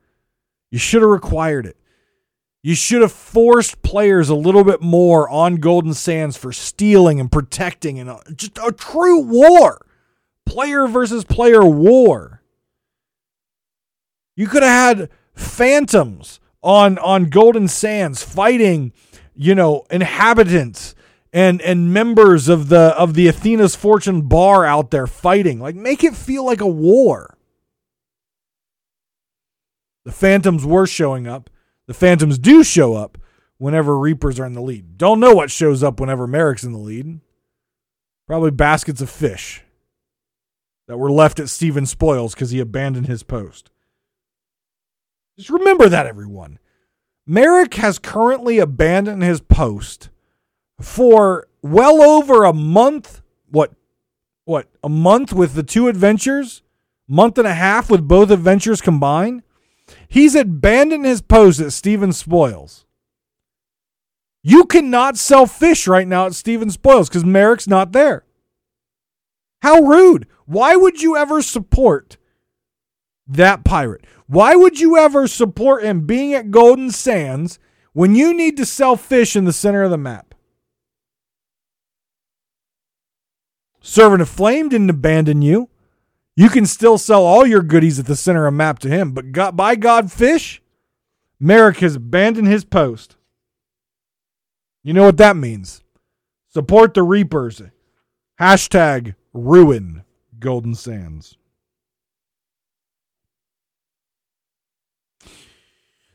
You should have required it. You should have forced players a little bit more on Golden Sands for stealing and protecting and a, uh, just a true war. Player versus player war. You could have had phantoms on on Golden Sands fighting, you know, inhabitants and and members of the of the Athena's Fortune bar out there fighting. Like make it feel like a war. The phantoms were showing up. The phantoms do show up whenever Reapers are in the lead. Don't know what shows up whenever Merrick's in the lead. Probably baskets of fish that were left at Stephen Spoils because he abandoned his post. Just remember that, everyone. Merrick has currently abandoned his post for well over a month. What? What? A month with the two adventures? Month and a half with both adventures combined? He's abandoned his post at Stephen Spoils. You cannot sell fish right now at Stephen Spoils because Merrick's not there. How rude. Why would you ever support that pirate? Why would you ever support him being at Golden Sands when you need to sell fish in the center of the map? Servant of Flame didn't abandon you. You can still sell all your goodies at the center of map to him, but God, by God, fish, Merrick has abandoned his post. You know what that means? Support the Reapers. Hashtag ruin Golden Sands.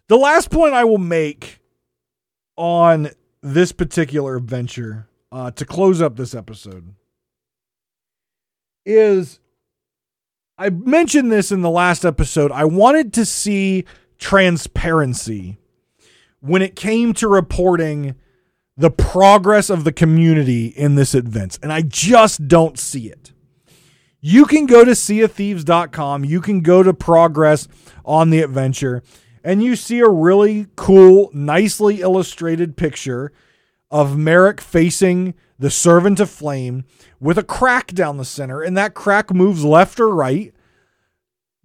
The last point I will make on this particular adventure uh, to close up this episode is I mentioned this in the last episode. I wanted to see transparency when it came to reporting the progress of the community in this event, and I just don't see it. You can go to seaofthieves.com, you can go to progress on the adventure, and you see a really cool, nicely illustrated picture of Merrick facing the Servant of Flame with a crack down the center, and that crack moves left or right,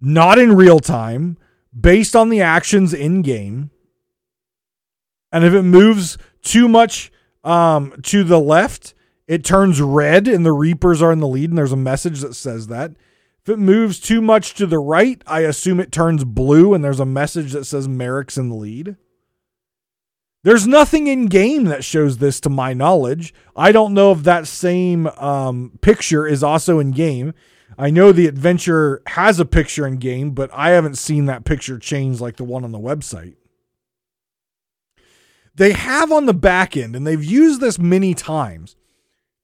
not in real time, based on the actions in game. And if it moves too much um, to the left, it turns red and the Reapers are in the lead, and there's a message that says that. If it moves too much to the right, I assume it turns blue and there's a message that says Merrick's in the lead. There's nothing in game that shows this to my knowledge. I don't know if that same um, picture is also in game. I know the adventure has a picture in game, but I haven't seen that picture change like the one on the website. They have on the back end, and they've used this many times,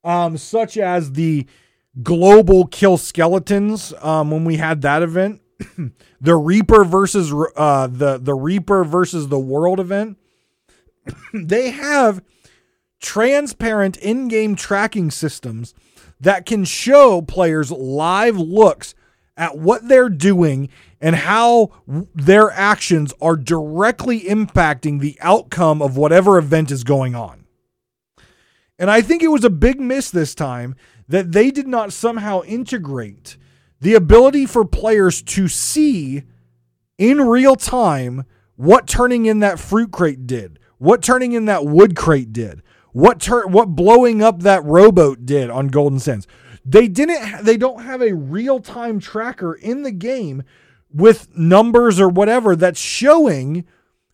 um, such as the global kill skeletons um, when we had that event, the Reaper versus uh, the the Reaper versus the World event. they have transparent in-game tracking systems that can show players live looks at what they're doing and how their actions are directly impacting the outcome of whatever event is going on. And I think it was a big miss this time that they did not somehow integrate the ability for players to see in real time what turning in that fruit crate did, what turning in that wood crate did, what tur- what blowing up that rowboat did on Golden Sands. They didn't they don't have a real-time tracker in the game with numbers or whatever that's showing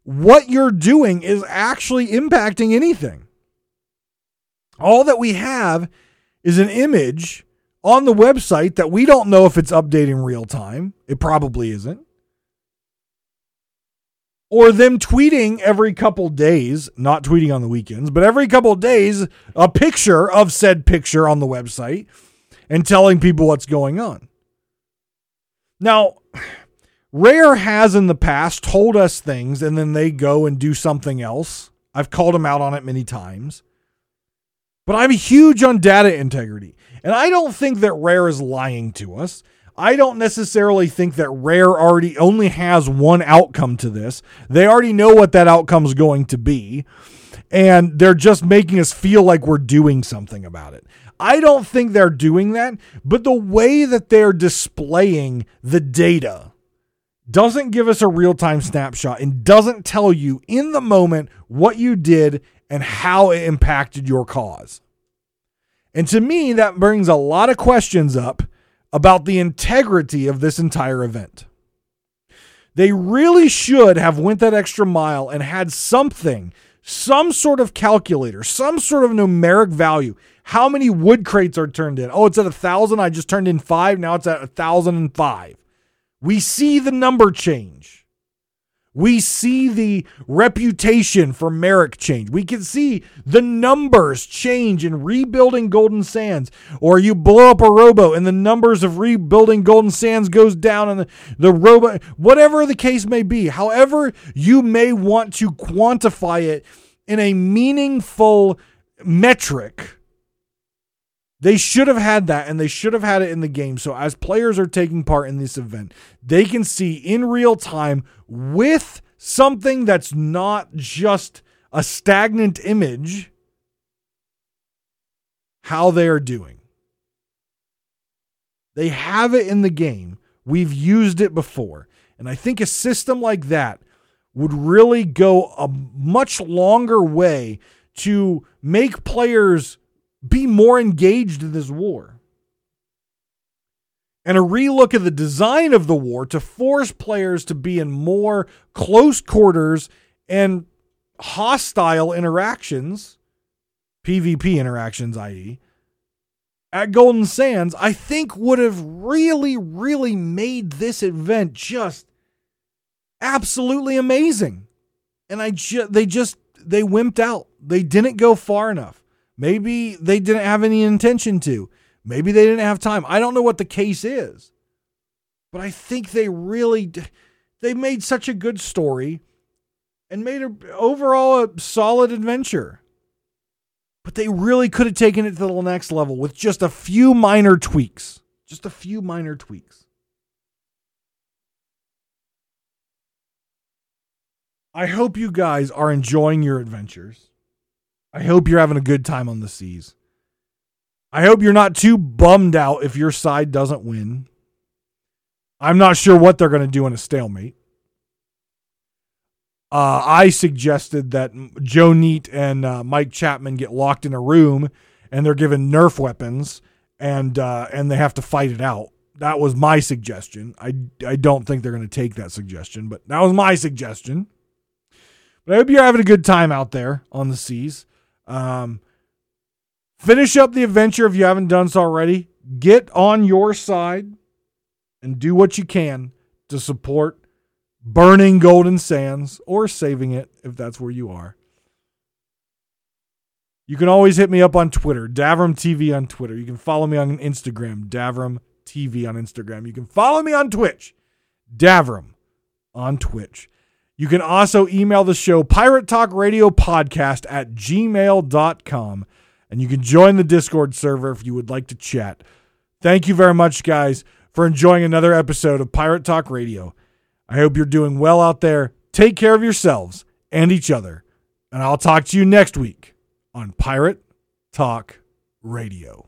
what you're doing is actually impacting anything. All that we have is an image on the website that we don't know if it's updating real time. It probably isn't. Or them tweeting every couple days, not tweeting on the weekends, but every couple days, a picture of said picture on the website and telling people what's going on. Now, Rare has in the past told us things and then they go and do something else. I've called them out on it many times. But I'm huge on data integrity. And I don't think that Rare is lying to us. I don't necessarily think that Rare already only has one outcome to this. They already know what that outcome is going to be. And they're just making us feel like we're doing something about it. I don't think they're doing that, but the way that they're displaying the data doesn't give us a real time snapshot and doesn't tell you in the moment what you did and how it impacted your cause. And to me, that brings a lot of questions up about the integrity of this entire event. They really should have went that extra mile and had something, some sort of calculator, some sort of numeric value. How many wood crates are turned in? Oh, it's at a thousand. I just turned in five. Now it's at a thousand and five. We see the number change. We see the reputation for Merrick change. We can see the numbers change in rebuilding Golden Sands. Or you blow up a robo and the numbers of rebuilding Golden Sands goes down and the, the robo, whatever the case may be. However, you may want to quantify it in a meaningful metric they should have had that and they should have had it in the game. So, as players are taking part in this event, they can see in real time with something that's not just a stagnant image how they are doing. They have it in the game. We've used it before. And I think a system like that would really go a much longer way to make players be more engaged in this war. And a relook at the design of the war to force players to be in more close quarters and hostile interactions, PvP interactions, i.e., at Golden Sands, I think would have really, really made this event just absolutely amazing. And I ju- they just they wimped out. They didn't go far enough. Maybe they didn't have any intention to. Maybe they didn't have time. I don't know what the case is. But I think they really they made such a good story and made a overall a solid adventure. but they really could have taken it to the next level with just a few minor tweaks. Just a few minor tweaks. I hope you guys are enjoying your adventures. I hope you're having a good time on the seas. I hope you're not too bummed out if your side doesn't win. I'm not sure what they're going to do in a stalemate. Uh, I suggested that Joe Neate and uh, Mike Chapman get locked in a room and they're given Nerf weapons and uh, and they have to fight it out. That was my suggestion. I, I don't think they're going to take that suggestion, but that was my suggestion. But I hope you're having a good time out there on the seas. Um, finish up the adventure if you haven't done so already. Get on your side and do what you can to support burning Golden Sands or saving it if that's where you are. You can always hit me up on Twitter, Davrim TV on Twitter. You can follow me on Instagram, Davrim TV on Instagram. You can follow me on Twitch, Davrim on Twitch. You can also email the show Pirate Talk Radio Podcast at gmail.com. And you can join the Discord server if you would like to chat. Thank you very much, guys, for enjoying another episode of Pirate Talk Radio. I hope you're doing well out there. Take care of yourselves and each other. And I'll talk to you next week on Pirate Talk Radio.